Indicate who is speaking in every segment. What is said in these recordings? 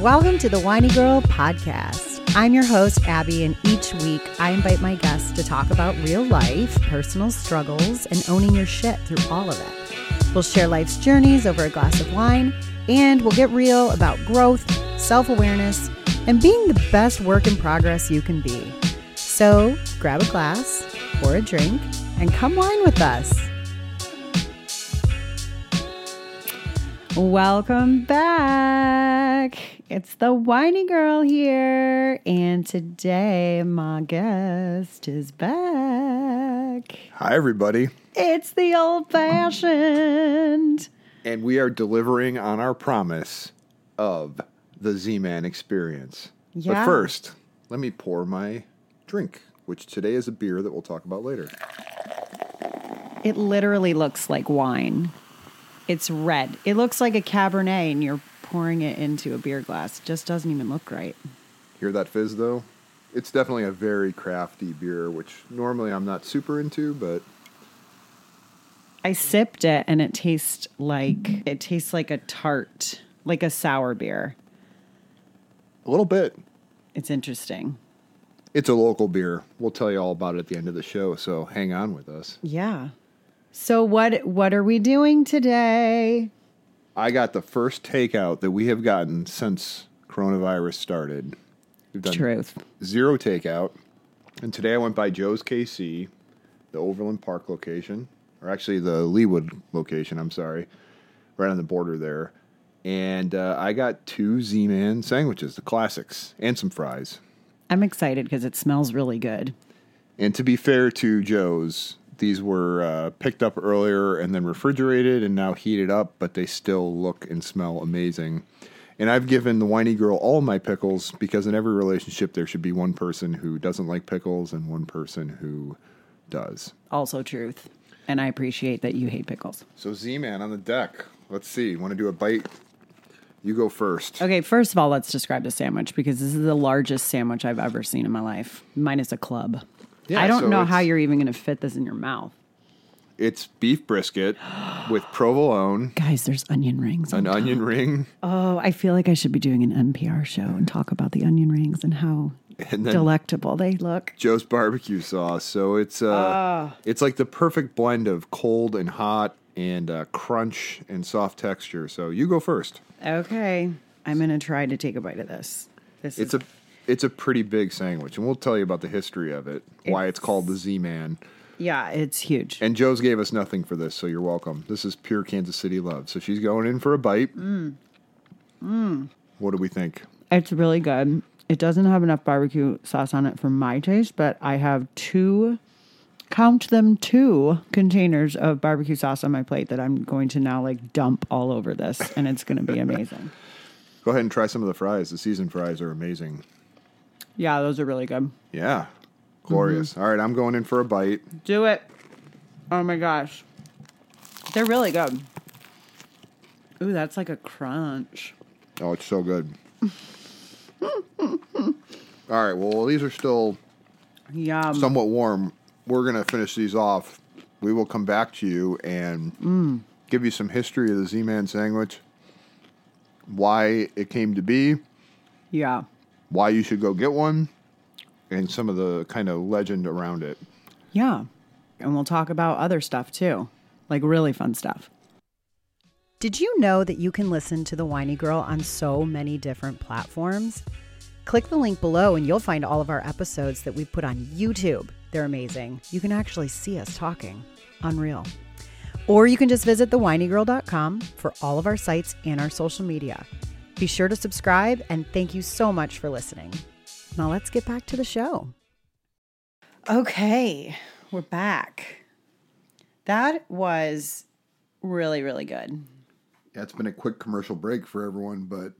Speaker 1: Welcome to the Winey Girl Podcast. I'm your host, Abby, and each week I invite my guests to talk about real life, personal struggles, and owning your shit through all of it. We'll share life's journeys over a glass of wine, and we'll get real about growth, self awareness, and being the best work in progress you can be. So grab a glass, pour a drink, and come wine with us. Welcome back. It's the winey girl here, and today my guest is back.
Speaker 2: Hi, everybody.
Speaker 1: It's the old fashioned.
Speaker 2: And we are delivering on our promise of the Z Man experience.
Speaker 1: Yeah.
Speaker 2: But first, let me pour my drink, which today is a beer that we'll talk about later.
Speaker 1: It literally looks like wine. It's red. It looks like a Cabernet, and you're pouring it into a beer glass. It just doesn't even look right.
Speaker 2: Hear that fizz, though? It's definitely a very crafty beer, which normally I'm not super into, but
Speaker 1: I sipped it, and it tastes like it tastes like a tart, like a sour beer.
Speaker 2: a little bit.
Speaker 1: It's interesting.
Speaker 2: It's a local beer. We'll tell you all about it at the end of the show, so hang on with us.
Speaker 1: Yeah. So what what are we doing today?
Speaker 2: I got the first takeout that we have gotten since coronavirus started. We've done
Speaker 1: Truth.
Speaker 2: zero takeout. And today I went by Joe's KC, the Overland Park location, or actually the Leawood location, I'm sorry, right on the border there. And uh, I got two Z Man sandwiches, the classics, and some fries.
Speaker 1: I'm excited because it smells really good.
Speaker 2: And to be fair to Joe's, these were uh, picked up earlier and then refrigerated and now heated up, but they still look and smell amazing. And I've given the whiny girl all my pickles because in every relationship there should be one person who doesn't like pickles and one person who does.
Speaker 1: Also truth. And I appreciate that you hate pickles.
Speaker 2: So Z Man on the deck. Let's see. Want to do a bite? You go first.
Speaker 1: Okay, first of all, let's describe the sandwich because this is the largest sandwich I've ever seen in my life, minus a club.
Speaker 2: Yeah,
Speaker 1: I don't
Speaker 2: so
Speaker 1: know how you're even going to fit this in your mouth.
Speaker 2: It's beef brisket with provolone,
Speaker 1: Guys, there's onion rings.
Speaker 2: an
Speaker 1: on
Speaker 2: onion ring,
Speaker 1: Oh, I feel like I should be doing an NPR show and talk about the onion rings and how
Speaker 2: and
Speaker 1: delectable they look.
Speaker 2: Joe's barbecue sauce. So it's uh,
Speaker 1: Ah.
Speaker 2: it's like the perfect blend of cold and hot and uh, crunch and soft texture. So you go first.
Speaker 1: Okay, I'm to try to take a bite of this. This
Speaker 2: It's
Speaker 1: is
Speaker 2: a it's a pretty big sandwich, and we'll tell you about the history of it, why it's called the Z Man.
Speaker 1: yeah, it's huge.
Speaker 2: And Joe's gave us nothing for this, so you're welcome. This is pure Kansas City love. So she's going in for a bite. Mm. Mm. What do we think?
Speaker 1: It's really good. It doesn't have enough barbecue sauce on it for my taste, but I have two, count them two containers of barbecue sauce on my plate that I'm going to now like dump all over this, and it's going to be amazing.
Speaker 2: Go ahead and try some of the fries. The seasoned fries are amazing.
Speaker 1: yeah, those are really good.
Speaker 2: Yeah, glorious. Mm-hmm. All right, I'm going in for a bite.
Speaker 1: Do it. Oh my gosh. They're really good. Ooh, that's like a crunch.
Speaker 2: Oh, it's so good. All right, well, these are still
Speaker 1: Yum.
Speaker 2: somewhat warm. We're going to finish these off. We will come back to you and give you some history of the Z Man sandwich, why it came to be,
Speaker 1: yeah.
Speaker 2: why you should go get one, and some of the kind of legend around it.
Speaker 1: Yeah. And we'll talk about other stuff too, like really fun stuff. Did you know that you can listen to The Winey Girl on so many different platforms? Click the link below and you'll find all of our episodes that we put on YouTube. They're amazing. You can actually see us talking. Unreal. Or you can just visit thewineygirl.com for all of our sites and our social media. Be sure to subscribe and thank you so much for listening. Now let's get back to the show. Okay, we're back. That was really, really good.
Speaker 2: Yeah, it's been a quick commercial break for everyone, but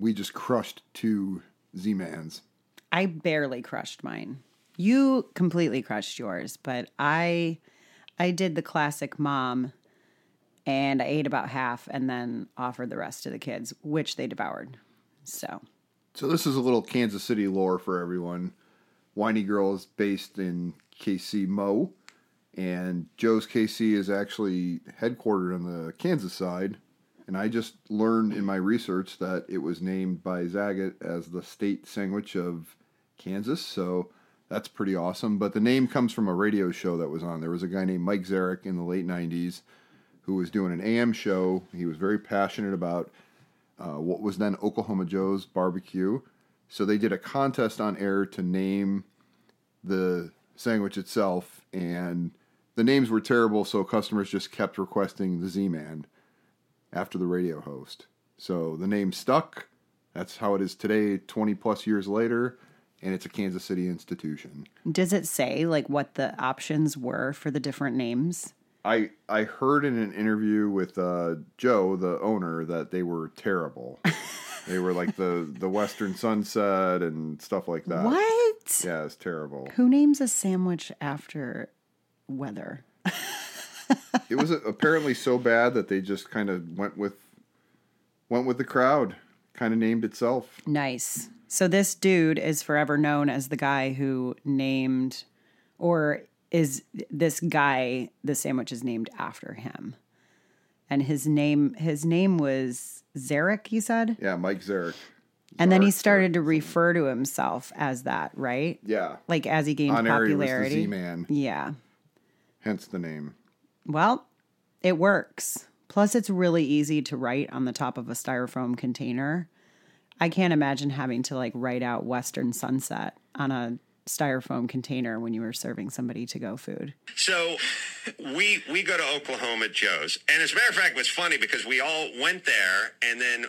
Speaker 2: we just crushed two Z Mans.
Speaker 1: I barely crushed mine. You completely crushed yours, but I I did the classic mom and I ate about half and then offered the rest to the kids, which they devoured. So,
Speaker 2: So this is a little Kansas City lore for everyone. Winey Girl is based in KC Mo. And Joe's KC is actually headquartered on the Kansas side. And I just learned in my research that it was named by Zagat as the state sandwich of Kansas. So that's pretty awesome. But the name comes from a radio show that was on. There was a guy named Mike Zarek in the late 90s who was doing an AM show. He was very passionate about uh, what was then Oklahoma Joe's barbecue. So they did a contest on air to name the sandwich itself, and the names were terrible, so customers just kept requesting the Z Man after the radio host. So the name stuck. That's how it is today, 20 plus years later, and it's a Kansas City institution.
Speaker 1: Does it say like what the options were for the different names?
Speaker 2: I I heard in an interview with uh, Joe, the owner, that they were terrible. they were like the the Western Sunset and stuff like that.
Speaker 1: What?
Speaker 2: Yeah, it's terrible.
Speaker 1: Who names a sandwich after weather?
Speaker 2: It was apparently so bad that they just kind of went with went with the crowd. Kind of named itself.
Speaker 1: Nice. So this dude is forever known as the guy who named, or is this guy? The sandwich is named after him, and his name his name was Zarek. You said,
Speaker 2: Yeah, Mike Zarek.
Speaker 1: and then he
Speaker 2: Zarek,
Speaker 1: started to refer to himself as that, right?
Speaker 2: Yeah.
Speaker 1: Like as he gained
Speaker 2: On air, was the
Speaker 1: popularity.
Speaker 2: Z-Man.
Speaker 1: Yeah.
Speaker 2: Hence the name.
Speaker 1: Well, it works. Plus, it's really easy to write on the top of a styrofoam container. I can't imagine having to like write out Western Sunset on a styrofoam container when you were serving somebody to go food.
Speaker 3: So we we go to Oklahoma Joe's, and as a matter of fact, it was funny because we all went there, and then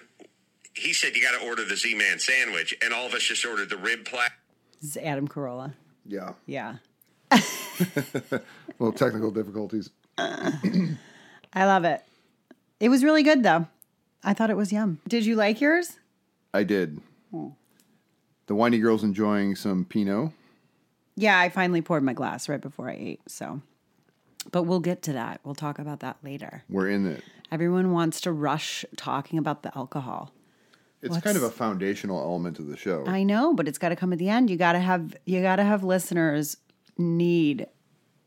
Speaker 3: he said you got to order the Z-Man sandwich, and all of us just ordered the rib plat.
Speaker 1: This is Adam Carolla.
Speaker 2: Yeah.
Speaker 1: Yeah.
Speaker 2: Well, technical difficulties.
Speaker 1: I love it. It was really good though. I thought it was yum. Did you like yours?
Speaker 2: I did. Hmm. The winey girl's enjoying some Pinot.
Speaker 1: Yeah, I finally poured my glass right before I ate. So, but we'll get to that. We'll talk about that later.
Speaker 2: We're in it.
Speaker 1: Everyone wants to rush talking about the alcohol.
Speaker 2: It's
Speaker 1: What's-
Speaker 2: kind of a foundational element of the show.
Speaker 1: I know, but it's got to come at the end. You got to have you got to have listeners need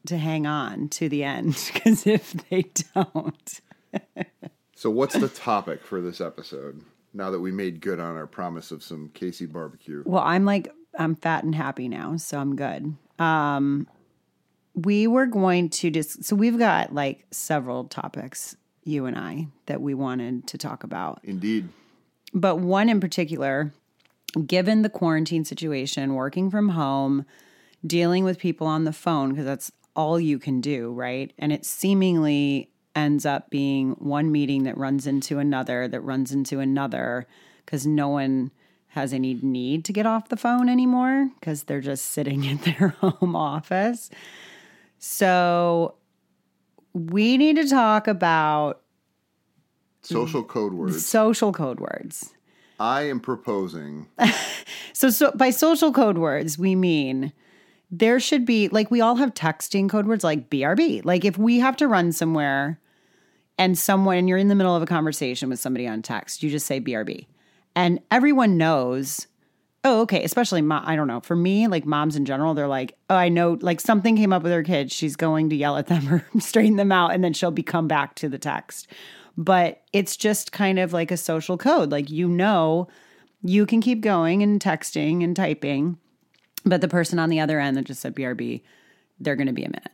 Speaker 1: to hang on to the end because if they don't,
Speaker 2: So, what's the topic for this episode? Now that we made good on our promise of some KC barbecue,
Speaker 1: well, I'm like I'm fat and happy now, so I'm good. Um, we were going to just so we've got like several topics you and I that we wanted to talk about.
Speaker 2: indeed,
Speaker 1: but one in particular, given the quarantine situation, working from home, dealing with people on the phone, because that's all you can do, right? And it seemingly ends up being one meeting that runs into another, that runs into another, because no one has any need to get off the phone anymore because they're just sitting in their home office. So we need to talk about
Speaker 2: social code words.
Speaker 1: social code words.
Speaker 2: I am proposing.
Speaker 1: So, so by social code words, we mean there should be like we all have texting code words like BRB. Like if we have to run somewhere and someone and you're in the middle of a conversation with somebody on text, you just say BRB. And everyone knows, oh, okay, especially mom, I don't know. For me, like moms in general, they're like, oh, I know like something came up with her kids. She's going to yell at them or straighten them out and then she'll be come back to the text. But it's just kind of like a social code. Like you know, you can keep going and texting and typing, but the person on the other end that just said BRB, they're going to be a minute.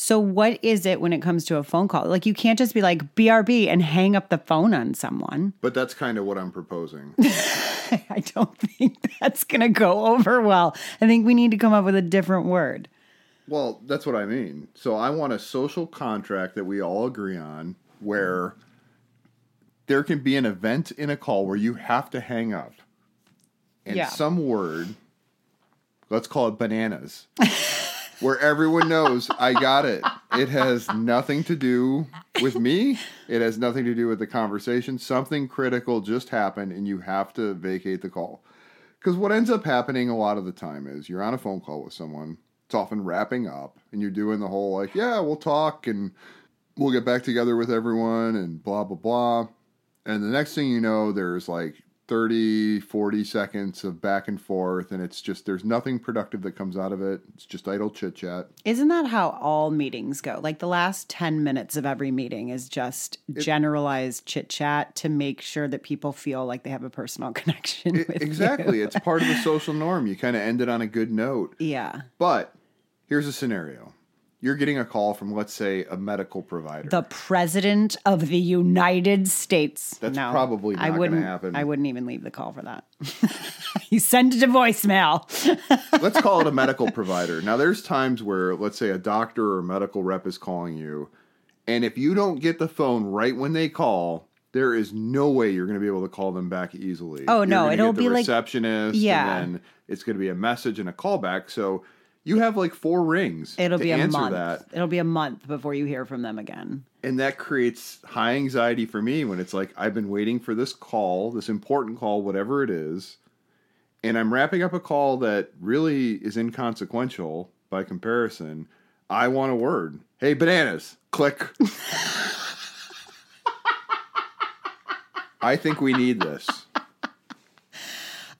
Speaker 1: So, what is it when it comes to a phone call? Like, you can't just be like BRB and hang up the phone on someone.
Speaker 2: But that's kind of what I'm proposing.
Speaker 1: I don't think that's going to go over well. I think we need to come up with a different word.
Speaker 2: well, that's what I mean. So I want a social contract that we all agree on where there can be an event in a call where you have to hang up. And
Speaker 1: Yeah.
Speaker 2: some word, let's call it bananas, where everyone knows I got it. It has nothing to do with me. It has nothing to do with the conversation. Something critical just happened and you have to vacate the call. Because what ends up happening a lot of the time is you're on a phone call with someone, it's often wrapping up, and you're doing the whole like, yeah, we'll talk and we'll get back together with everyone and blah, blah, blah. And the next thing you know, there's like 30, 40 seconds of back and forth, and it's just there's nothing productive that comes out of it. It's just idle chit chat.
Speaker 1: Isn't that how all meetings go? Like the last 10 minutes of every meeting is just generalized chit chat to make sure that people feel like they have a personal connection with
Speaker 2: Exactly. it's part of the social norm. You kind of end it on a good note.
Speaker 1: Yeah.
Speaker 2: But here's a scenario you're getting a call from, let's say, a medical provider.
Speaker 1: The president of the United States.
Speaker 2: That's
Speaker 1: no,
Speaker 2: probably not gonna
Speaker 1: wouldn't,
Speaker 2: happen.
Speaker 1: I wouldn't even leave the call for that. you send it to voicemail.
Speaker 2: let's call it a medical provider. Now, there's times where, let's say, a doctor or a medical rep is calling you, and if you don't get the phone right when they call, there is no way you're going to be able to call them back easily.
Speaker 1: Oh,
Speaker 2: You're
Speaker 1: no, it'll be like-
Speaker 2: receptionist,
Speaker 1: Yeah.
Speaker 2: and then it's going to be a message and a callback. So you have like four rings.
Speaker 1: It'll be a month.
Speaker 2: that,
Speaker 1: It'll be a month before you hear from them again.
Speaker 2: and that creates high anxiety for me when it's like I've been waiting for this call, this important call, whatever it is, and I'm wrapping up a call that really is inconsequential by comparison. I want a word. Hey, bananas. Click. I think we need this.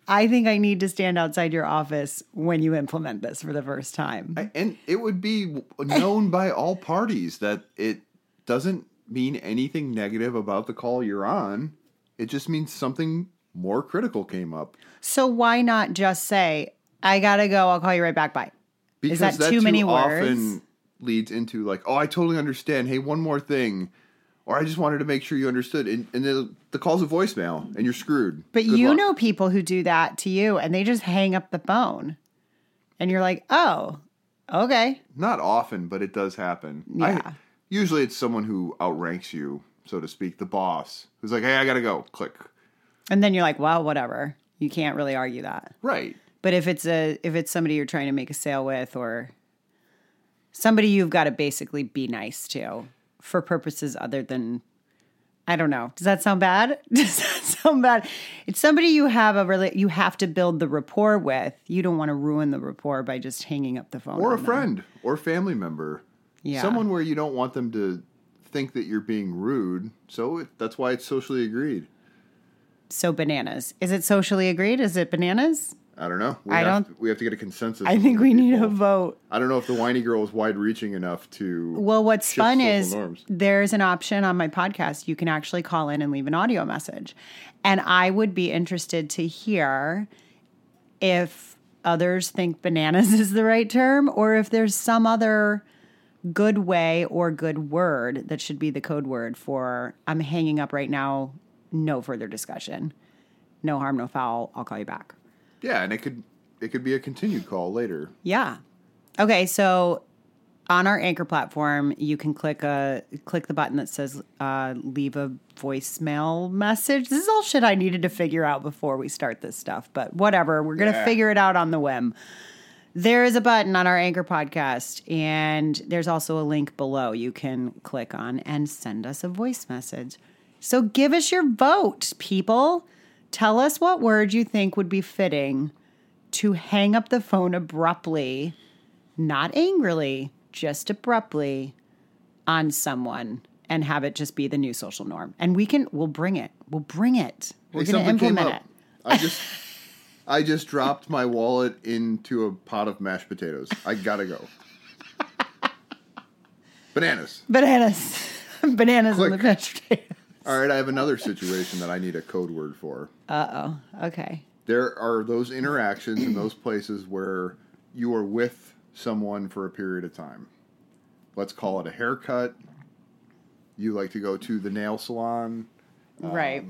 Speaker 1: I think I need to stand outside your office when you implement this for the first time.
Speaker 2: I- And it would be known by all parties that it doesn't mean anything negative about the call you're on. It just means something more critical came up.
Speaker 1: so why not just say, I gotta go, I'll call you right back. Bye.
Speaker 2: Because
Speaker 1: that too many
Speaker 2: often
Speaker 1: words?
Speaker 2: leads into like, oh, I totally understand. Hey, one more thing. Or I just wanted to make sure you understood. And, and the, the call's a voicemail and you're screwed.
Speaker 1: But
Speaker 2: Good
Speaker 1: you
Speaker 2: luck.
Speaker 1: know people who do that to you and they just hang up the phone. And you're like, oh, okay.
Speaker 2: Not often, but it does happen. I-
Speaker 1: Yeah.
Speaker 2: usually it's someone who outranks you, so to speak, the boss, who's like, hey, I got to go. Click.
Speaker 1: And then you're like, well, whatever. You can't really argue that.
Speaker 2: Right.
Speaker 1: But if it's a if it's somebody you're trying to make a sale with or somebody you've got to basically be nice to for purposes other than I don't know. Does that sound bad? Does that sound bad? It's somebody you have a really you have to build the rapport with. You don't want to ruin the rapport by just hanging up the phone.
Speaker 2: Or a
Speaker 1: them.
Speaker 2: friend or family member.
Speaker 1: Yeah.
Speaker 2: Someone where you don't want them to think that you're being rude. So it, that's why it's socially agreed.
Speaker 1: So bananas. Is it socially agreed? Is it bananas?
Speaker 2: I don't know. We
Speaker 1: I
Speaker 2: have,
Speaker 1: don't-
Speaker 2: We have to get a consensus.
Speaker 1: I think we need a vote.
Speaker 2: I don't know if the winey girl is wide reaching enough to.
Speaker 1: Well, what's fun is
Speaker 2: norms.
Speaker 1: there's an option on my podcast. You can actually call in and leave an audio message. And I would be interested to hear if others think bananas is the right term or if there's some other good way or good word that should be the code word for I'm hanging up right now, no further discussion. No harm, no foul. I'll call you back.
Speaker 2: Yeah, and it could it could be a continued call later.
Speaker 1: Yeah. Okay, so on our anchor platform, you can click a click the button that says uh, leave a voicemail message. This is all shit I needed to figure out before we start this stuff, but whatever. We're gonna
Speaker 2: Yeah.
Speaker 1: figure it out on the whim. There is a button on our anchor podcast, and there's also a link below you can click on and send us a voice message. So give us your vote, people. Tell us what word you think would be fitting to hang up the phone abruptly, not angrily, just abruptly on someone and have it just be the new social norm. And we can, we'll bring it. We'll bring it. We're
Speaker 2: Hey,
Speaker 1: going to implement it.
Speaker 2: I just I just dropped my wallet into a pot of mashed potatoes. I gotta go. Bananas.
Speaker 1: Bananas. Bananas in the
Speaker 2: Click.
Speaker 1: mashed potatoes.
Speaker 2: All right, I have another situation that I need a code word for.
Speaker 1: Uh oh. Okay.
Speaker 2: There are those interactions and those places where you are with someone for a period of time. Let's call it a haircut. You like to go to the nail salon.
Speaker 1: right.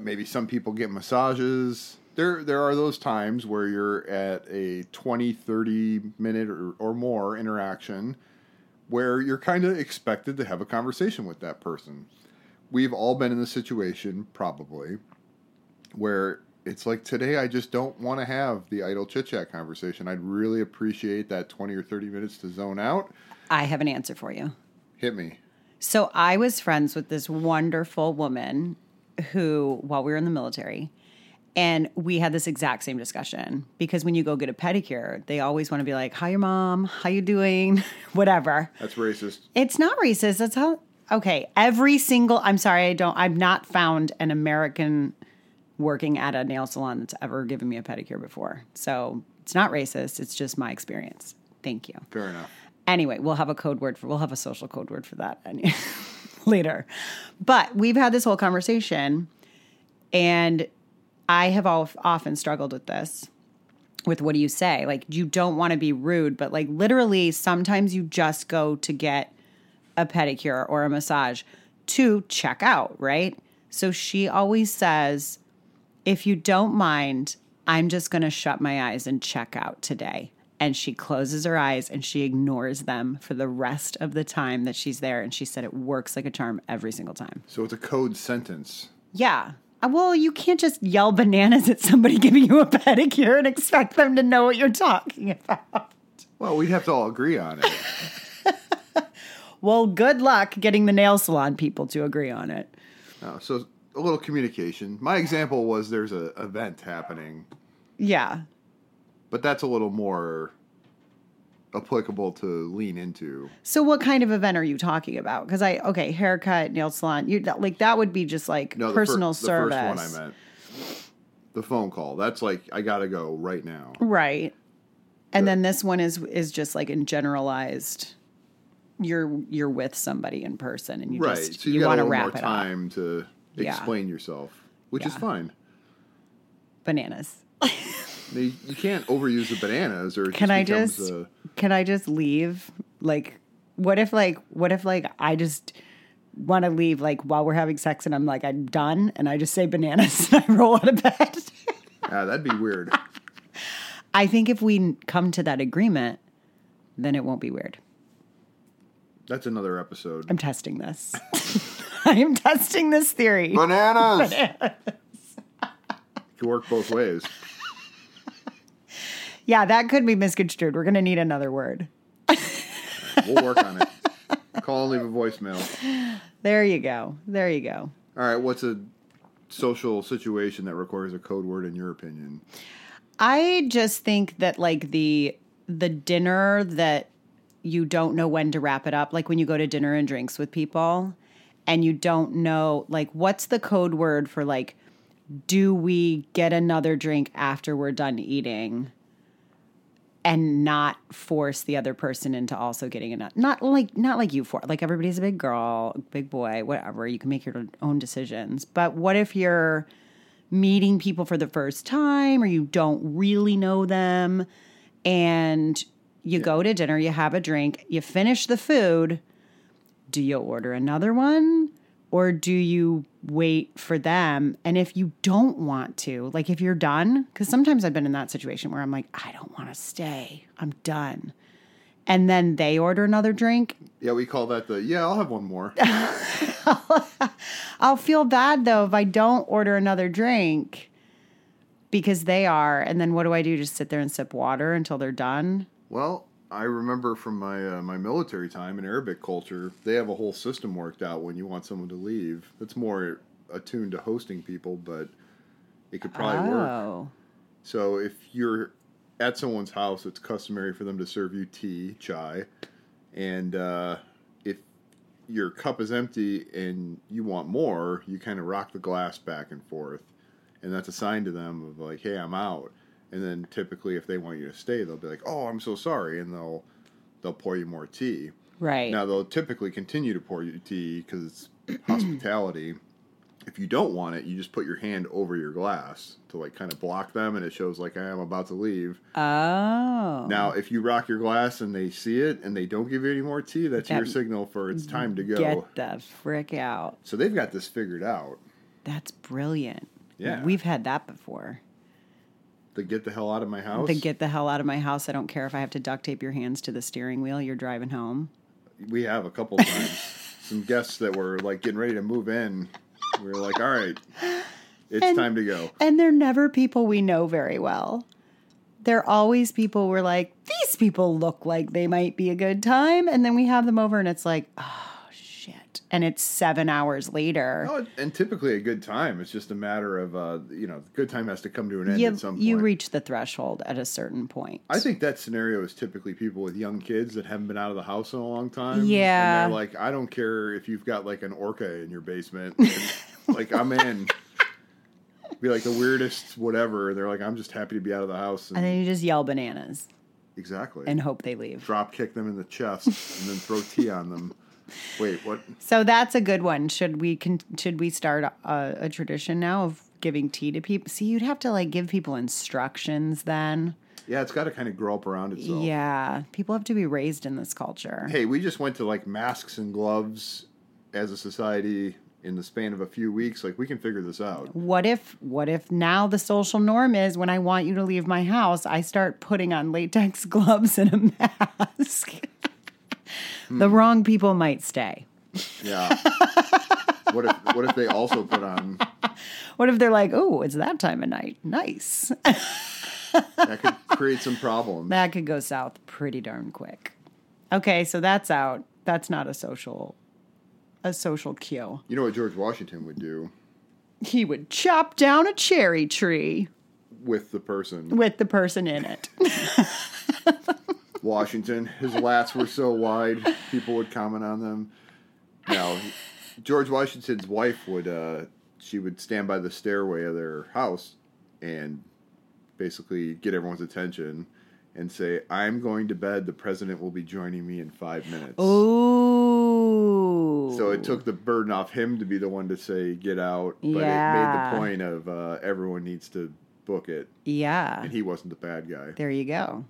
Speaker 2: maybe some people get massages there there are those times where you're at a 20 30 minute or, or more interaction where you're kind of expected to have a conversation with that person we've all been in the situation probably where it's like today i just don't want to have the idle chit chat conversation i'd really appreciate that 20 or 30 minutes to zone out
Speaker 1: I have an answer for you.
Speaker 2: hit me
Speaker 1: So I was friends with this wonderful woman who, while we were in the military, and we had this exact same discussion because when you go get a pedicure, they always want to be like, "Hi, your mom. How you doing? Whatever."
Speaker 2: that's racist
Speaker 1: It's not racist. That's how. Okay, every single. I'm sorry, I don't. I've not found an American working at a nail salon that's ever given me a pedicure before. So it's not racist. It's just my experience. Thank you.
Speaker 2: Fair enough.
Speaker 1: Anyway, we'll have a code word for we'll have a social code word for that any- later. But we've had this whole conversation, and I have often struggled with this. With what do you say? Like you don't want to be rude, but like literally, sometimes you just go to get a pedicure or a massage to check out, right? So she always says, if you don't mind, I'm just going to shut my eyes and check out today. And she closes her eyes and she ignores them for the rest of the time that she's there. And she said it works like a charm every single time.
Speaker 2: So it's a code sentence.
Speaker 1: Yeah. Uh, Well, you can't just yell bananas at somebody giving you a pedicure and expect them to know what you're talking about.
Speaker 2: Well, we'd have to all agree on it.
Speaker 1: Well, good luck getting the nail salon people to agree on it.
Speaker 2: Uh, so a little communication. My example was there's a event happening,
Speaker 1: Yeah.
Speaker 2: but that's a little more applicable to lean into.
Speaker 1: So what kind of event are you talking about? Because I okay, haircut, nail salon, you like that would be just like
Speaker 2: No, the
Speaker 1: personal
Speaker 2: fir-
Speaker 1: service,
Speaker 2: The first one I meant. The phone call. That's like I gotta go right now.
Speaker 1: right? And then this one is is just like in generalized. You're you're with somebody in person, and you
Speaker 2: right.
Speaker 1: just
Speaker 2: so you,
Speaker 1: you
Speaker 2: a
Speaker 1: want to wrap
Speaker 2: more
Speaker 1: it up.
Speaker 2: time to
Speaker 1: Yeah.
Speaker 2: explain yourself, which is fine.
Speaker 1: Bananas.
Speaker 2: You, you can't overuse the bananas, or
Speaker 1: Can
Speaker 2: just
Speaker 1: I just
Speaker 2: a-
Speaker 1: can I just leave? Like, what if like what if like I just want to leave like while we're having sex and I'm like I'm done and I just say bananas and I roll out of bed.
Speaker 2: Ah, that'd be weird.
Speaker 1: I think if we come to that agreement, then it won't be weird.
Speaker 2: That's another episode.
Speaker 1: I'm testing this. I am testing this theory.
Speaker 2: Bananas. Can work both ways.
Speaker 1: Yeah, that could be misconstrued. We're going to need another word.
Speaker 2: We'll work on it. Call and leave a voicemail.
Speaker 1: There you go. There you go.
Speaker 2: All right, what's a social situation that requires a code word in your opinion?
Speaker 1: I just think that like the the dinner that you don't know when to wrap it up, like when you go to dinner and drinks with people and you don't know like what's the code word for like do we get another drink after we're done eating and not force the other person into also getting another not like not like you for like everybody's a big girl big boy whatever you can make your own decisions. But what if you're meeting people for the first time or you don't really know them and you go to dinner you have a drink you finish the food. Do you order another one or do you wait for them? And if you don't want to like if you're done because sometimes i've been in that situation where i'm like i don't want to stay. I'm done. And then they order another drink?
Speaker 2: Yeah, we call that the yeah, I'll have one more.
Speaker 1: i'll feel bad though if i don't order another drink because they are and then what do i do? Just sit there and sip water until they're done
Speaker 2: Well, I remember from my uh, my military time in Arabic culture, they have a whole system worked out when you want someone to leave. It's more attuned to hosting people, but it could probably work.
Speaker 1: oh
Speaker 2: So if you're at someone's house, it's customary for them to serve you tea, chai, and uh, if your cup is empty and you want more, you kind of rock the glass back and forth, and that's a sign to them of like, "Hey, I'm out." And then typically, if they want you to stay, they'll be like, "Oh, I'm so sorry," and they'll they'll pour you more tea.
Speaker 1: right
Speaker 2: Now they'll typically continue to pour you tea because it's hospitality. If you don't want it, you just put your hand over your glass to like kind of block them, and it shows like I am about to leave.
Speaker 1: oh
Speaker 2: Now, if you rock your glass and they see it and they don't give you any more tea, that's your signal for it's time to go.
Speaker 1: get the frick out
Speaker 2: So they've got this figured out.
Speaker 1: That's brilliant.
Speaker 2: Yeah.
Speaker 1: We've had that before.
Speaker 2: The get the hell out of my house.
Speaker 1: The get the hell out of my house. I don't care if I have to duct tape your hands to the steering wheel. You're driving home.
Speaker 2: we have a couple times some guests that were like getting ready to move in. We were like, all right, it's
Speaker 1: And-
Speaker 2: time to go.
Speaker 1: And they're never people we know very well. They're always people we're like, these people look like they might be a good time. And then we have them over and it's like, oh. And it's seven hours later.
Speaker 2: No, and typically a good time. It's just a matter of, uh, you know, good time has to come to an end
Speaker 1: you,
Speaker 2: at some point.
Speaker 1: you reach the threshold at a certain point.
Speaker 2: I think that scenario is typically people with young kids that haven't been out of the house in a long time.
Speaker 1: Yeah.
Speaker 2: And they're like, I don't care if you've got like an orca in your basement. like, I'm in. be like the weirdest whatever. They're like, I'm just happy to be out of the house. And,
Speaker 1: And then you just yell bananas
Speaker 2: exactly.
Speaker 1: and hope they leave.
Speaker 2: drop kick them in the chest and then throw tea on them. Wait, what?
Speaker 1: So that's a good one. Should we con- should we start a, a tradition now of giving tea to people? See, you'd have to like give people instructions then.
Speaker 2: Yeah, it's got to kind of grow up around itself.
Speaker 1: Yeah, people have to be raised in this culture.
Speaker 2: Hey, we just went to like masks and gloves as a society in the span of a few weeks. Like we can figure this out.
Speaker 1: What if what if now the social norm is when I want you to leave my house, I start putting on latex gloves and a mask. The
Speaker 2: Hmm.
Speaker 1: wrong people might stay.
Speaker 2: Yeah. what if what if they also put on
Speaker 1: What if they're like, "Oh, it's that time of night. Nice."
Speaker 2: that could create some problems.
Speaker 1: that could go south pretty darn quick. Okay, so that's out. That's not a social a social cue.
Speaker 2: You know what George Washington would do
Speaker 1: He would chop down a cherry tree
Speaker 2: with the person.
Speaker 1: with the person in it.
Speaker 2: Washington, his lats were so wide, people would comment on them. Now, George Washington's wife would uh, she would stand by the stairway of their house and basically get everyone's attention and say, "I'm going to bed. The president will be joining me in five minutes."
Speaker 1: Ooh.
Speaker 2: So it took the burden off him to be the one to say, "Get out," but it
Speaker 1: Yeah.
Speaker 2: made the point of uh, everyone needs to book it,
Speaker 1: Yeah.
Speaker 2: and he wasn't the bad guy.
Speaker 1: There you go.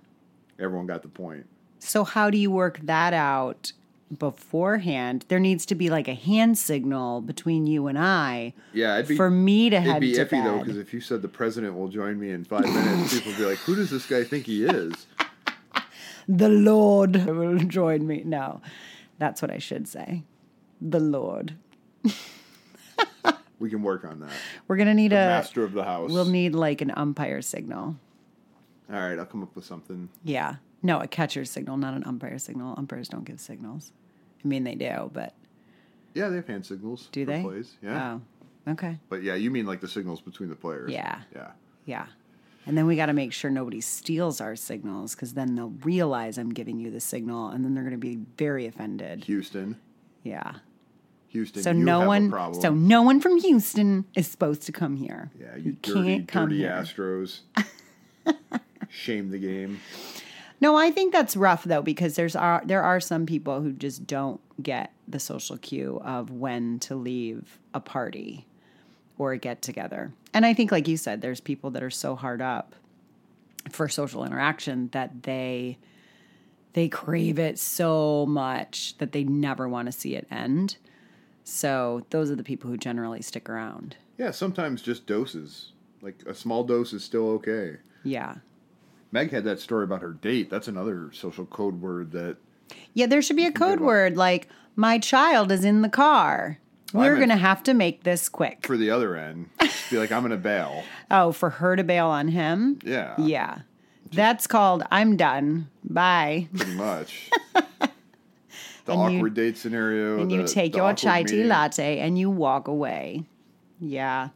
Speaker 2: Everyone got the point.
Speaker 1: So how do you work that out beforehand? There needs to be like a hand signal between you and I
Speaker 2: Yeah, it'd be
Speaker 1: for me to
Speaker 2: It'd
Speaker 1: head
Speaker 2: be
Speaker 1: to
Speaker 2: iffy though, because if you said the president will join me in five minutes, people would be like, "Who does this guy think he is?"
Speaker 1: the Lord will join me. No, that's what I should say. The Lord.
Speaker 2: We can work on that.
Speaker 1: We're gonna need
Speaker 2: The
Speaker 1: a.
Speaker 2: master of the house.
Speaker 1: We'll need like an umpire signal.
Speaker 2: All right, I'll come up with something.
Speaker 1: Yeah. No, a catcher signal, not an umpire signal. Umpires don't give signals. I mean, they do, but
Speaker 2: Yeah, they have hand signals.
Speaker 1: do they?
Speaker 2: Plays. Yeah,
Speaker 1: Oh, okay.
Speaker 2: but yeah, you mean like the signals between the players?
Speaker 1: Yeah.
Speaker 2: yeah.
Speaker 1: Yeah. And then we got to make sure nobody steals our signals because then they'll realize I'm giving you the signal and then they're going to be very offended.
Speaker 2: Houston,
Speaker 1: Yeah.
Speaker 2: Houston.
Speaker 1: So
Speaker 2: you
Speaker 1: no one
Speaker 2: A problem.
Speaker 1: so no one from Houston is supposed to come here.
Speaker 2: yeah, you, dirty, can't come dirty
Speaker 1: here.
Speaker 2: Astros. Shame the game.
Speaker 1: No, I think that's rough though because there's are there are some people who just don't get the social cue of when to leave a party or a get together. And I think like you said there's people that are so hard up for social interaction that they they crave it so much that they never want to see it end. So those are the people who generally stick around.
Speaker 2: Yeah, sometimes just doses. Like a small dose is still okay.
Speaker 1: Yeah.
Speaker 2: Meg had that story about her date. That's another social code word that
Speaker 1: Yeah, there should be a code word like my child is in the car.
Speaker 2: Well,
Speaker 1: We're going to have to make this quick.
Speaker 2: for the other end, be like, I'm gonna bail.
Speaker 1: Oh, for her to bail on him?
Speaker 2: Yeah.
Speaker 1: Yeah. That's called I'm done. Bye.
Speaker 2: pretty much. the
Speaker 1: And you-
Speaker 2: awkward date scenario.
Speaker 1: And you take your chai tea latte and you walk away. Yeah.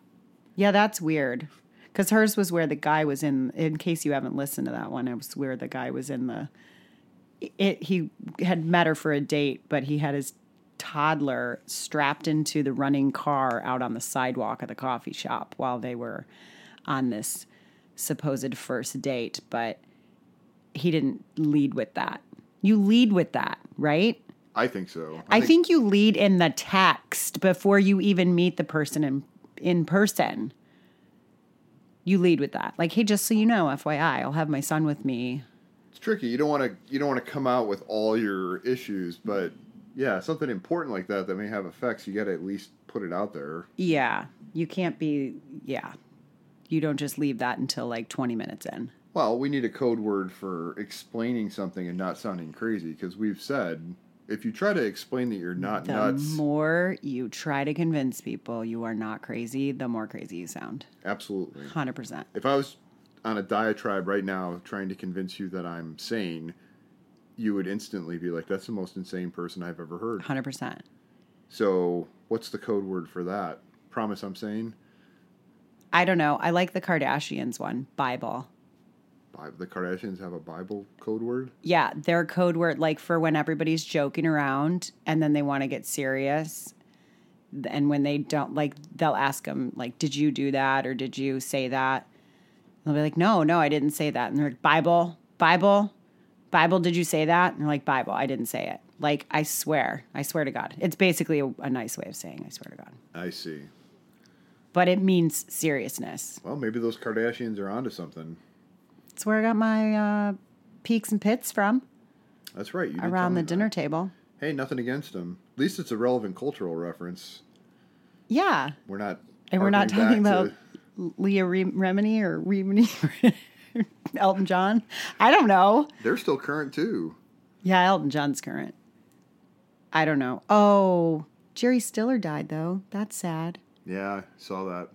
Speaker 1: Yeah, that's weird. Because hers was where the guy was in, in case you haven't listened to that one, it was where the guy was in the, it, he had met her for a date, but he had his toddler strapped into the running car out on the sidewalk of the coffee shop while they were on this supposed first date. But he didn't lead with that. You lead with that, right?
Speaker 2: I think so.
Speaker 1: I think you lead in the text before you even meet the person in in person. You lead with that. Like, hey, just so you know, FYI, I'll have my son with me.
Speaker 2: it's tricky. You don't want to. You don't want to come out with all your issues, but yeah, something important like that that may have effects. You got to at least put it out there.
Speaker 1: Yeah. You can't be yeah. You don't just leave that until like 20 minutes in.
Speaker 2: Well, we need a code word for explaining something and not sounding crazy because we've said if you try to explain that you're not nuts
Speaker 1: The
Speaker 2: nuts,
Speaker 1: more you try to convince people you are not crazy, the more crazy you sound.
Speaker 2: absolutely.
Speaker 1: 100%.
Speaker 2: If I was on a diatribe right now trying to convince you that I'm sane, you would instantly be like, "That's the most insane person I've ever heard."
Speaker 1: 100%.
Speaker 2: So, what's the code word for that? Promise I'm sane.
Speaker 1: I don't know. I like the Kardashians one, Bible.
Speaker 2: The Kardashians have a Bible code word.
Speaker 1: Yeah, their code word, like for when everybody's joking around and then they want to get serious, And when they don't, like, they'll ask them, like, did you do that or did you say that? They'll be like, no, no, I didn't say that. And they're like, Bible, Bible, Bible, did you say that? And they're like, Bible, I didn't say it. Like, I swear, I swear to God. It's basically a, a nice way of saying, I swear to God.
Speaker 2: I see.
Speaker 1: But it means seriousness.
Speaker 2: Well, maybe those Kardashians are onto something.
Speaker 1: It's where I got my uh, peaks and pits from
Speaker 2: That's right. You
Speaker 1: around the
Speaker 2: that.
Speaker 1: dinner table.
Speaker 2: Hey, nothing against them. At least it's a relevant cultural reference.
Speaker 1: Yeah.
Speaker 2: We're not.
Speaker 1: And we're not talking about
Speaker 2: to-
Speaker 1: Leah Re- Remini or Remini, Elton John. I don't know.
Speaker 2: They're still current too.
Speaker 1: Yeah, Elton John's current. I don't know. Oh, Jerry Stiller died though. That's sad.
Speaker 2: Yeah, I saw that.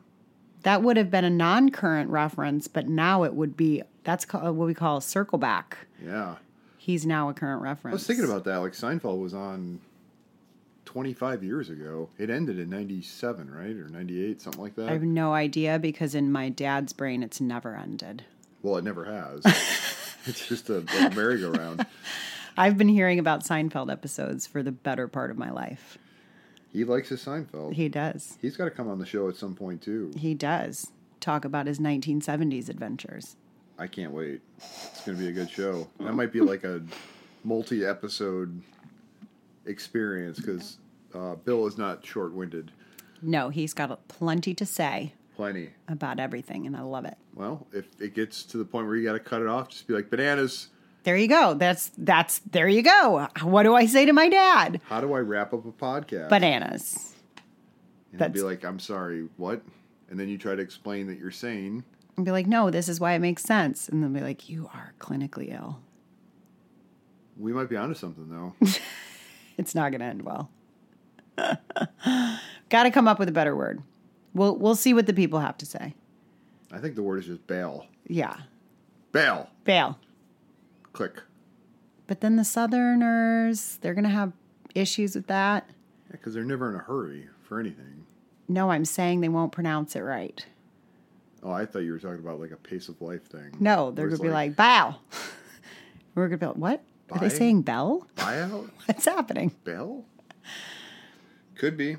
Speaker 1: That would have been a non-current reference, but now it would be. That's ca- uh, what we call a circle back.
Speaker 2: Yeah.
Speaker 1: He's now a current reference.
Speaker 2: I was thinking about that. Like Seinfeld was on 25 years ago. It ended in 97, right? Or 98, something like that.
Speaker 1: I have no idea because in my dad's brain, it's never ended.
Speaker 2: well, it never has. it's just a, a merry-go-round.
Speaker 1: I've been hearing about Seinfeld episodes for the better part of my life.
Speaker 2: He likes his Seinfeld.
Speaker 1: He does.
Speaker 2: He's got to come on the show at some point too.
Speaker 1: He does talk about his 1970s adventures.
Speaker 2: I can't wait. It's going to be a good show. That might be like a multi-episode experience because uh, Bill is not short-winded.
Speaker 1: No, he's got plenty to say
Speaker 2: Plenty.
Speaker 1: about everything, and I love it.
Speaker 2: Well, if it gets to the point where you got to cut it off, just be like bananas.
Speaker 1: There you go. That's that's there you go. What do I say to my dad?
Speaker 2: How do I wrap up a podcast?
Speaker 1: Bananas.
Speaker 2: and I'd be like, I'm sorry, what? And then you try to explain that you're sane.
Speaker 1: And be like, no, this is why it makes sense. And they'll be like, you are clinically ill.
Speaker 2: We might be onto something though.
Speaker 1: It's not going to end well. Got to come up with a better word. We'll we'll see what the people have to say.
Speaker 2: I think the word is just bail.
Speaker 1: Yeah,
Speaker 2: Bail.
Speaker 1: bail.
Speaker 2: Click.
Speaker 1: But then the Southerners, they're going to have issues with that.
Speaker 2: Because they're never in a hurry for anything.
Speaker 1: No, I'm saying they won't pronounce it right.
Speaker 2: Oh, I thought you were talking about like a pace of life thing.
Speaker 1: No, they're going to be like, bow. We're going to be like, what? Are they saying bell?
Speaker 2: buyout?
Speaker 1: What's happening?
Speaker 2: Bell? Could be.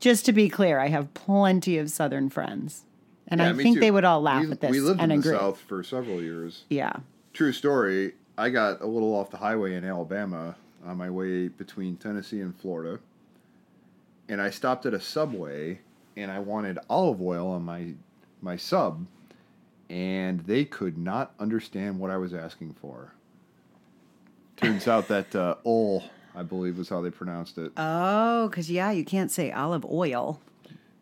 Speaker 1: Just to be clear, I have plenty of Southern friends. And
Speaker 2: Yeah,
Speaker 1: I think
Speaker 2: too.
Speaker 1: they would all laugh
Speaker 2: we,
Speaker 1: at this
Speaker 2: We lived in the. South for several years.
Speaker 1: Yeah.
Speaker 2: True story. I got a little off the highway in Alabama on my way between Tennessee and Florida. And I stopped at a Subway and I wanted olive oil on my my sub and they could not understand what I was asking for. Turns out that uh, ol, I believe was how they pronounced it.
Speaker 1: Oh, because, yeah, you can't say olive oil.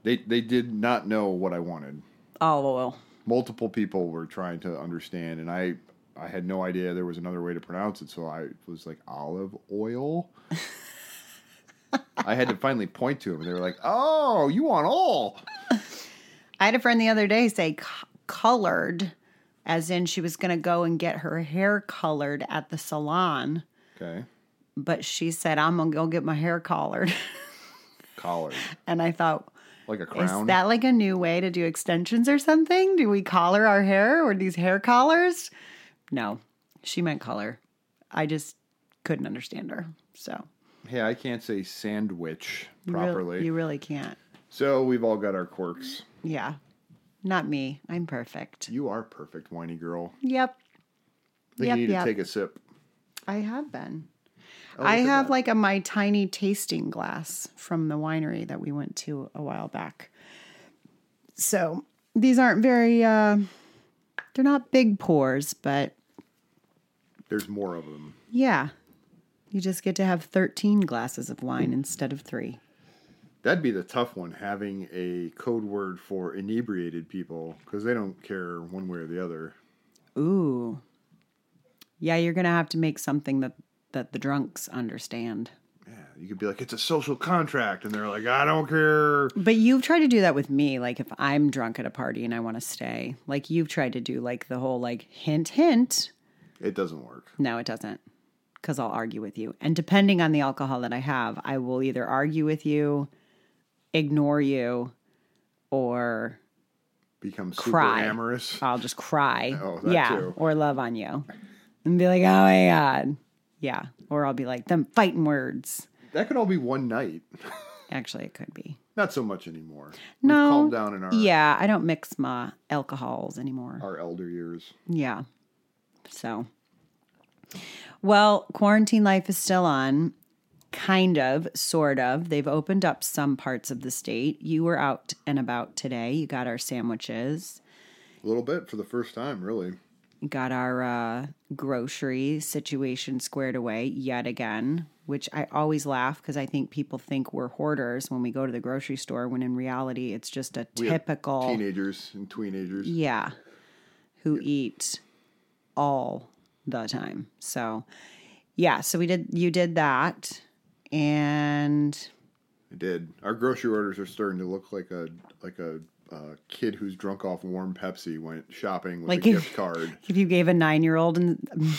Speaker 2: They they did not know what I wanted.
Speaker 1: Olive oil.
Speaker 2: multiple people were trying to understand and i i had no idea there was another way to pronounce it so i was like olive oil i had to finally point to them and they were like oh you want all
Speaker 1: I had a friend the other day say c- colored, as in she was going to go and get her hair colored at the salon.
Speaker 2: okay
Speaker 1: But she said, I'm going to go get my hair collared.
Speaker 2: collar
Speaker 1: and I thought,
Speaker 2: like a crown.
Speaker 1: is that like a new way to do extensions or something? Do we collar our hair or these hair collars? No, she meant color. I just couldn't understand her. So
Speaker 2: hey i can't say sandwich properly
Speaker 1: you really can't.
Speaker 2: so we've all got our quirks
Speaker 1: Yeah. Not me. I'm perfect.
Speaker 2: you are perfect winey girl
Speaker 1: Yep.
Speaker 2: I think
Speaker 1: Yep,
Speaker 2: you need
Speaker 1: yep.
Speaker 2: to take a sip
Speaker 1: I have been.
Speaker 2: Oh,
Speaker 1: I have
Speaker 2: that.
Speaker 1: like a my tiny tasting glass from the winery that we went to a while back. So these aren't very uh they're not big pours, but
Speaker 2: there's more of them
Speaker 1: yeah. You just get to have 13 glasses of wine instead of 3.
Speaker 2: That'd be the tough one, having a code word for inebriated people, because they don't care one way or the other.
Speaker 1: Ooh. Yeah, you're going to have to make something that that the drunks understand.
Speaker 2: Yeah, you could be like, it's a social contract, and they're like, I don't care.
Speaker 1: But you've tried to do that with me. Like if I'm drunk at a party and I want to stay, like you've tried to do like the whole like hint, hint.
Speaker 2: It doesn't work.
Speaker 1: No, it doesn't. Because I'll argue with you. And depending on the alcohol that I have, I will either argue with you, ignore you, or
Speaker 2: Become super
Speaker 1: Cry.
Speaker 2: amorous.
Speaker 1: I'll just cry.
Speaker 2: Oh,
Speaker 1: yeah.
Speaker 2: too.
Speaker 1: Or love on you. And be like, oh my God. Yeah. Or I'll be like, them fighting words.
Speaker 2: That could all be one night.
Speaker 1: Actually, it could be.
Speaker 2: Not so much anymore.
Speaker 1: No.
Speaker 2: We've calmed down in our
Speaker 1: Yeah, I don't mix my alcohols anymore.
Speaker 2: our elder years.
Speaker 1: Yeah. So, well, quarantine life is still on. Kind of, sort of. They've opened up some parts of the state. You were out and about today. You got our sandwiches.
Speaker 2: A little bit for the first time, really.
Speaker 1: got our uh, grocery situation squared away yet again, which I always laugh because I think people think we're hoarders when we go to the grocery store, when in reality it's just a
Speaker 2: We
Speaker 1: typical,
Speaker 2: teenagers and tweenagers.
Speaker 1: yeah, who eat all the time. So, yeah, so we did, you did that. And
Speaker 2: I did. Our grocery orders are starting to look like a like a uh, kid who's drunk off warm Pepsi went shopping with
Speaker 1: Like
Speaker 2: a
Speaker 1: if-
Speaker 2: gift card.
Speaker 1: if you gave a nine year old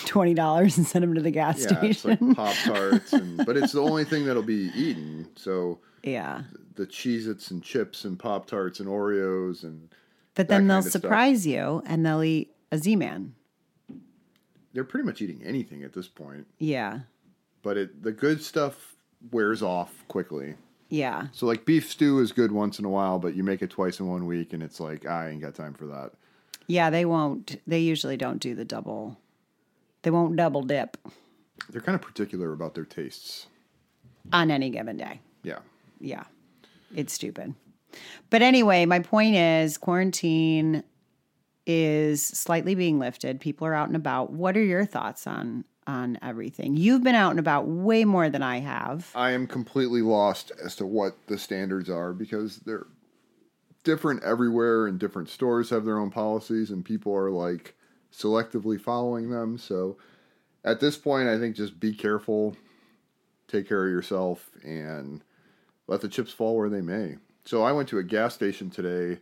Speaker 1: twenty dollars and sent him to the gas
Speaker 2: Yeah, it's
Speaker 1: station,
Speaker 2: like Pop Tarts, but it's the only thing that'll be eaten. So
Speaker 1: yeah.
Speaker 2: the Cheez-Its and chips and Pop Tarts and Oreos and
Speaker 1: But then they'll
Speaker 2: of stuff.
Speaker 1: surprise you and they'll eat a Z Man.
Speaker 2: they're pretty much eating anything at this point.
Speaker 1: Yeah.
Speaker 2: But it the good stuff wears off quickly.
Speaker 1: Yeah.
Speaker 2: So like beef stew is good once in a while, but you make it twice in one week, and it's like I ain't got time for that.
Speaker 1: Yeah, they won't. They usually don't do the double. They won't double dip
Speaker 2: They're kind of particular about their tastes.
Speaker 1: on any given day.
Speaker 2: Yeah.
Speaker 1: Yeah. It's stupid. But anyway, my point is quarantine is slightly being lifted. People are out and about. What are your thoughts on on everything? You've been out and about way more than I have.
Speaker 2: I am completely lost as to what the standards are because they're different everywhere and different stores have their own policies and people are like selectively following them. So at this point, I think just be careful, take care of yourself, and let the chips fall where they may. So I went to a gas station today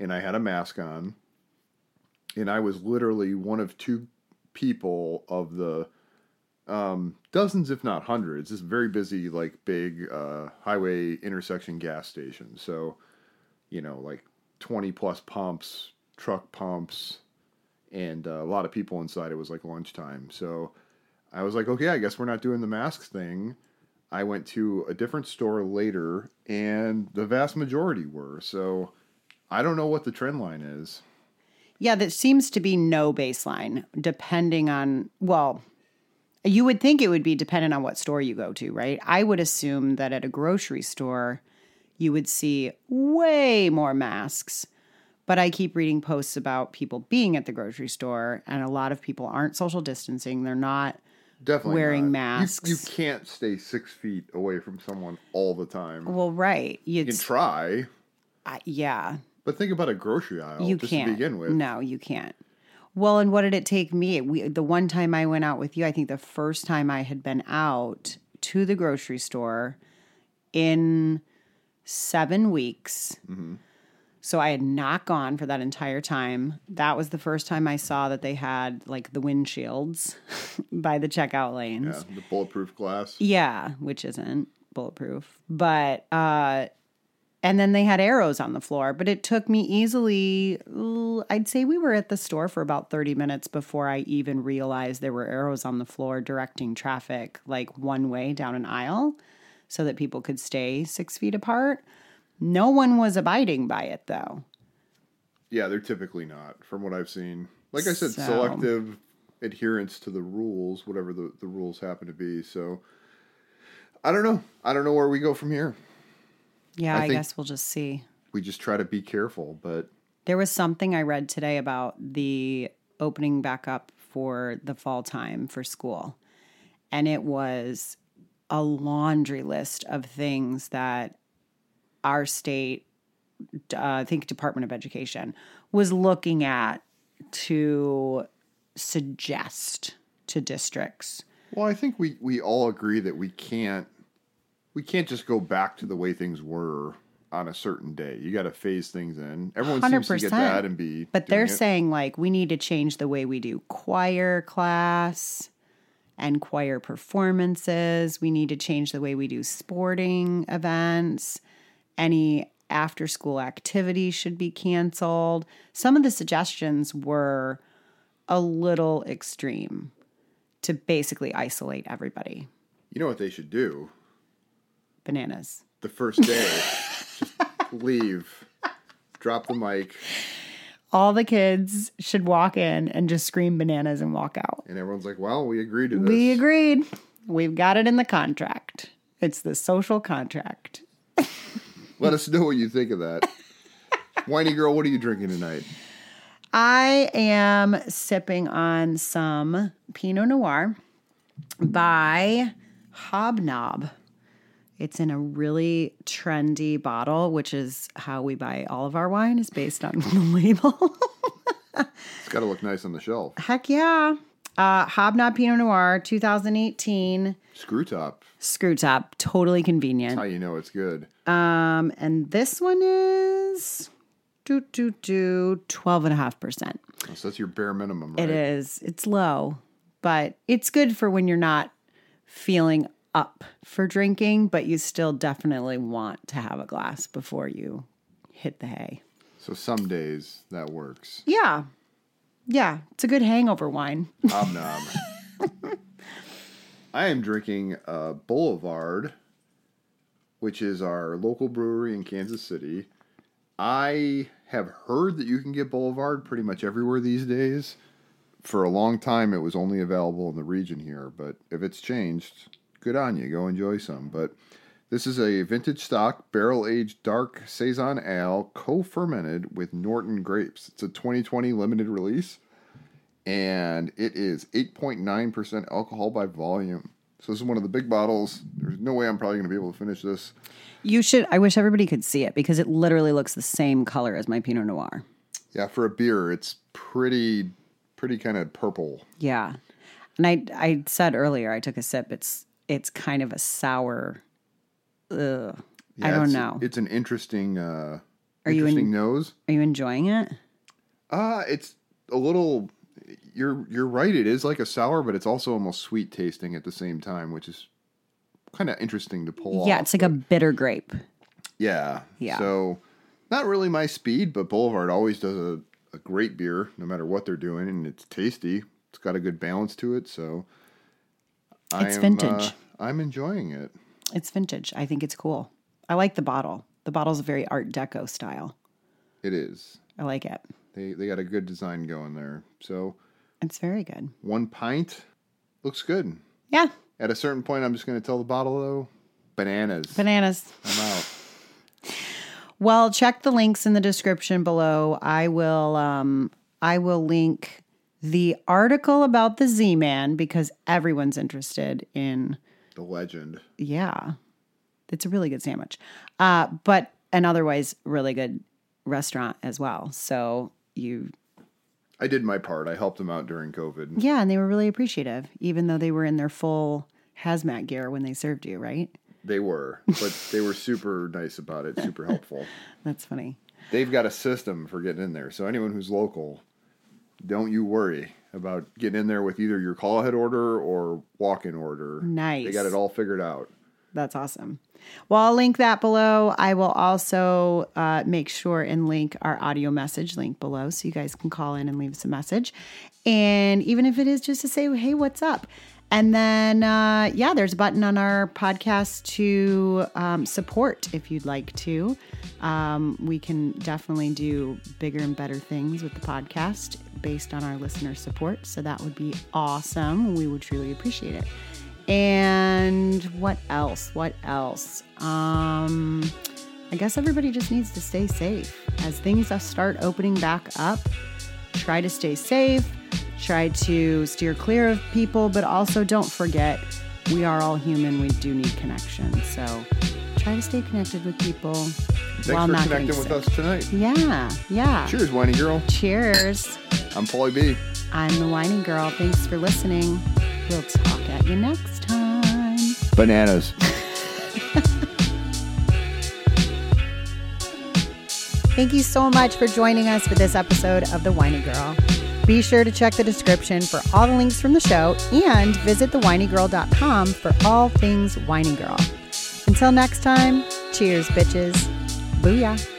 Speaker 2: and I had a mask on, and I was literally one of two people of the um, dozens, if not hundreds. This very busy, like big uh, highway intersection gas station. So, you know, like 20 plus pumps, truck pumps, and uh, a lot of people inside. It was like lunchtime. So I was like, okay, I guess we're not doing the masks thing. I went to a different store later, and the vast majority were. So I don't know what the trend line is.
Speaker 1: Yeah, that seems to be no baseline, depending on, well, you would think it would be dependent on what store you go to, right? I would assume that at a grocery store, you would see way more masks. But I keep reading posts about people being at the grocery store, and a lot of people aren't social distancing. They're not.
Speaker 2: Definitely
Speaker 1: Wearing
Speaker 2: not.
Speaker 1: Masks.
Speaker 2: You, can't stay six feet away from someone all the time.
Speaker 1: Well, right.
Speaker 2: You can try,
Speaker 1: I- yeah.
Speaker 2: but think about a grocery aisle
Speaker 1: you
Speaker 2: just
Speaker 1: can't
Speaker 2: to begin with.
Speaker 1: No, you can't. Well, and what did it take me? We, the one time I went out with you, I think the first time I had been out to the grocery store in seven weeks.
Speaker 2: Mm-hmm.
Speaker 1: So I had not gone for that entire time. That was the first time I saw that they had like the windshields by the checkout lanes.
Speaker 2: Yeah, the bulletproof glass.
Speaker 1: Yeah, which isn't bulletproof. But uh and then they had arrows on the floor, but it took me easily I'd say we were at the store for about 30 minutes before I even realized there were arrows on the floor directing traffic like one way down an aisle so that people could stay 6 feet apart. No one was abiding by it though.
Speaker 2: Yeah, they're typically not, from what I've seen. Like I said,
Speaker 1: So-
Speaker 2: selective adherence to the rules, whatever the, the rules happen to be. So I don't know. I don't know where we go from here.
Speaker 1: Yeah,
Speaker 2: I
Speaker 1: I, guess we'll just see.
Speaker 2: We just try to be careful, but
Speaker 1: There was something I read today about the opening back up for the fall time for school. And it was a laundry list of things that our state, uh, I think Department of Education, was looking at to suggest to districts.
Speaker 2: well, I think we, we all agree that we can't we can't just go back to the way things were on a certain day. You got to phase things in. Everyone seems to get that and be.
Speaker 1: But they're
Speaker 2: it.
Speaker 1: saying like we need to change the way we do choir class and choir performances. We need to change the way we do sporting events. Any after school activities should be canceled. Some of the suggestions were a little extreme to basically isolate everybody.
Speaker 2: You know what they should do?
Speaker 1: Bananas.
Speaker 2: the first day. Just leave. Drop the mic,
Speaker 1: All the kids should walk in and just scream bananas and walk out.
Speaker 2: and everyone's like, "Well, we agreed to this."
Speaker 1: We agreed. We've got it in the contract. It's the social contract.
Speaker 2: Let us know what you think of that. Winey girl, what are you drinking tonight?
Speaker 1: I am sipping on some Pinot Noir by Hobnob. It's in a really trendy bottle, which is how we buy all of our wine, is based on the label.
Speaker 2: It's got to look nice on the shelf.
Speaker 1: Heck yeah. Uh, Hobnob Pinot Noir 2018
Speaker 2: Screw top.
Speaker 1: screw top, totally convenient.
Speaker 2: That's How you know it's good?
Speaker 1: Um, and this one is do do do 12.5%.
Speaker 2: So that's your bare minimum, right?
Speaker 1: It is. It's low, but it's good for when you're not feeling up for drinking, but you still definitely want to have a glass before you hit the hay.
Speaker 2: So some days that works.
Speaker 1: Yeah. Yeah. It's a good hangover wine.
Speaker 2: Hobnob. I am drinking uh, Boulevard, which is our local brewery in Kansas City. I have heard that you can get Boulevard pretty much everywhere these days. For a long time, it was only available in the region here, but if it's changed, good on you. Go enjoy some. But this is a vintage stock, barrel aged dark Saison ale, co fermented with Norton grapes. It's a 2020 limited release and it is 8.9% alcohol by volume. So this is one of the big bottles. There's no way I'm probably going to be able to finish this.
Speaker 1: You should, I wish everybody could see it because it literally looks the same color as my Pinot Noir.
Speaker 2: Yeah, for a beer, it's pretty, pretty kind of purple.
Speaker 1: Yeah. And I, I said earlier, I took a sip. It's, it's kind of a sour. Ugh. I don't
Speaker 2: it's-
Speaker 1: know.
Speaker 2: It's an interesting, uh,
Speaker 1: Are you
Speaker 2: interesting
Speaker 1: in-
Speaker 2: nose.
Speaker 1: Are you enjoying it?
Speaker 2: Uh, it's a little. You're you're right. It is like a sour, but it's also almost sweet tasting at the same time, which is kind of interesting to pull
Speaker 1: Yeah,
Speaker 2: off.
Speaker 1: it's like a bitter grape.
Speaker 2: Yeah.
Speaker 1: Yeah.
Speaker 2: So, not really my speed, but Boulevard always does a, a great beer, no matter what they're doing, and it's tasty. It's got a good balance to it, so.
Speaker 1: It's
Speaker 2: am,
Speaker 1: vintage.
Speaker 2: uh, I'm enjoying it.
Speaker 1: It's vintage. I think it's cool. I like the bottle. The bottle's a very Art Deco style.
Speaker 2: It is.
Speaker 1: I like it.
Speaker 2: They they got a good design going there. So
Speaker 1: It's very good.
Speaker 2: one pint looks good.
Speaker 1: Yeah,
Speaker 2: At a certain point, I'm just going to tell the bottle though, bananas.
Speaker 1: bananas.
Speaker 2: I'm out.
Speaker 1: Well, check the links in the description below. I will um I will link the article about the Z-Man because everyone's interested in
Speaker 2: The legend.
Speaker 1: yeah. It's a really good sandwich. Uh but an otherwise really good restaurant as well. So you
Speaker 2: I did my part. I helped them out during COVID.
Speaker 1: yeah, and they were really appreciative even though they were in their full hazmat gear when they served you, right?
Speaker 2: They were, but they were super nice about it, super helpful.
Speaker 1: That's funny.
Speaker 2: They've got a system for getting in there. So anyone who's local, don't you worry about getting in there with either your call ahead order or walk in order.
Speaker 1: Nice.
Speaker 2: They got it all figured out.
Speaker 1: That's awesome. Well, I'll link that below. I will also uh, make sure and link our audio message link below so you guys can call in and leave us a message. And even if it is just to say, hey, what's up? And then, uh, yeah, there's a button on our podcast to um, support if you'd like to. Um, we can definitely do bigger and better things with the podcast based on our listener support. So that would be awesome. We would truly appreciate it. And what else? What else? Um, I guess everybody just needs to stay safe. As things start opening back up, try to stay safe, try to steer clear of people, but also don't forget we are all human. We do need connection. So try to stay connected with people
Speaker 2: Thanks
Speaker 1: while
Speaker 2: for
Speaker 1: not
Speaker 2: connecting with
Speaker 1: sick.
Speaker 2: us tonight.
Speaker 1: Yeah, yeah.
Speaker 2: Cheers, winey girl.
Speaker 1: Cheers.
Speaker 2: I'm Pauly B.
Speaker 1: I'm the whining girl. Thanks for listening. We'll talk at you next time.
Speaker 2: Bananas.
Speaker 1: Thank you so much for joining us for this episode of The Winey Girl. Be sure to check the description for all the links from the show and visit thewineygirl.com for all things Winey Girl. Until next time, cheers, bitches. Booyah.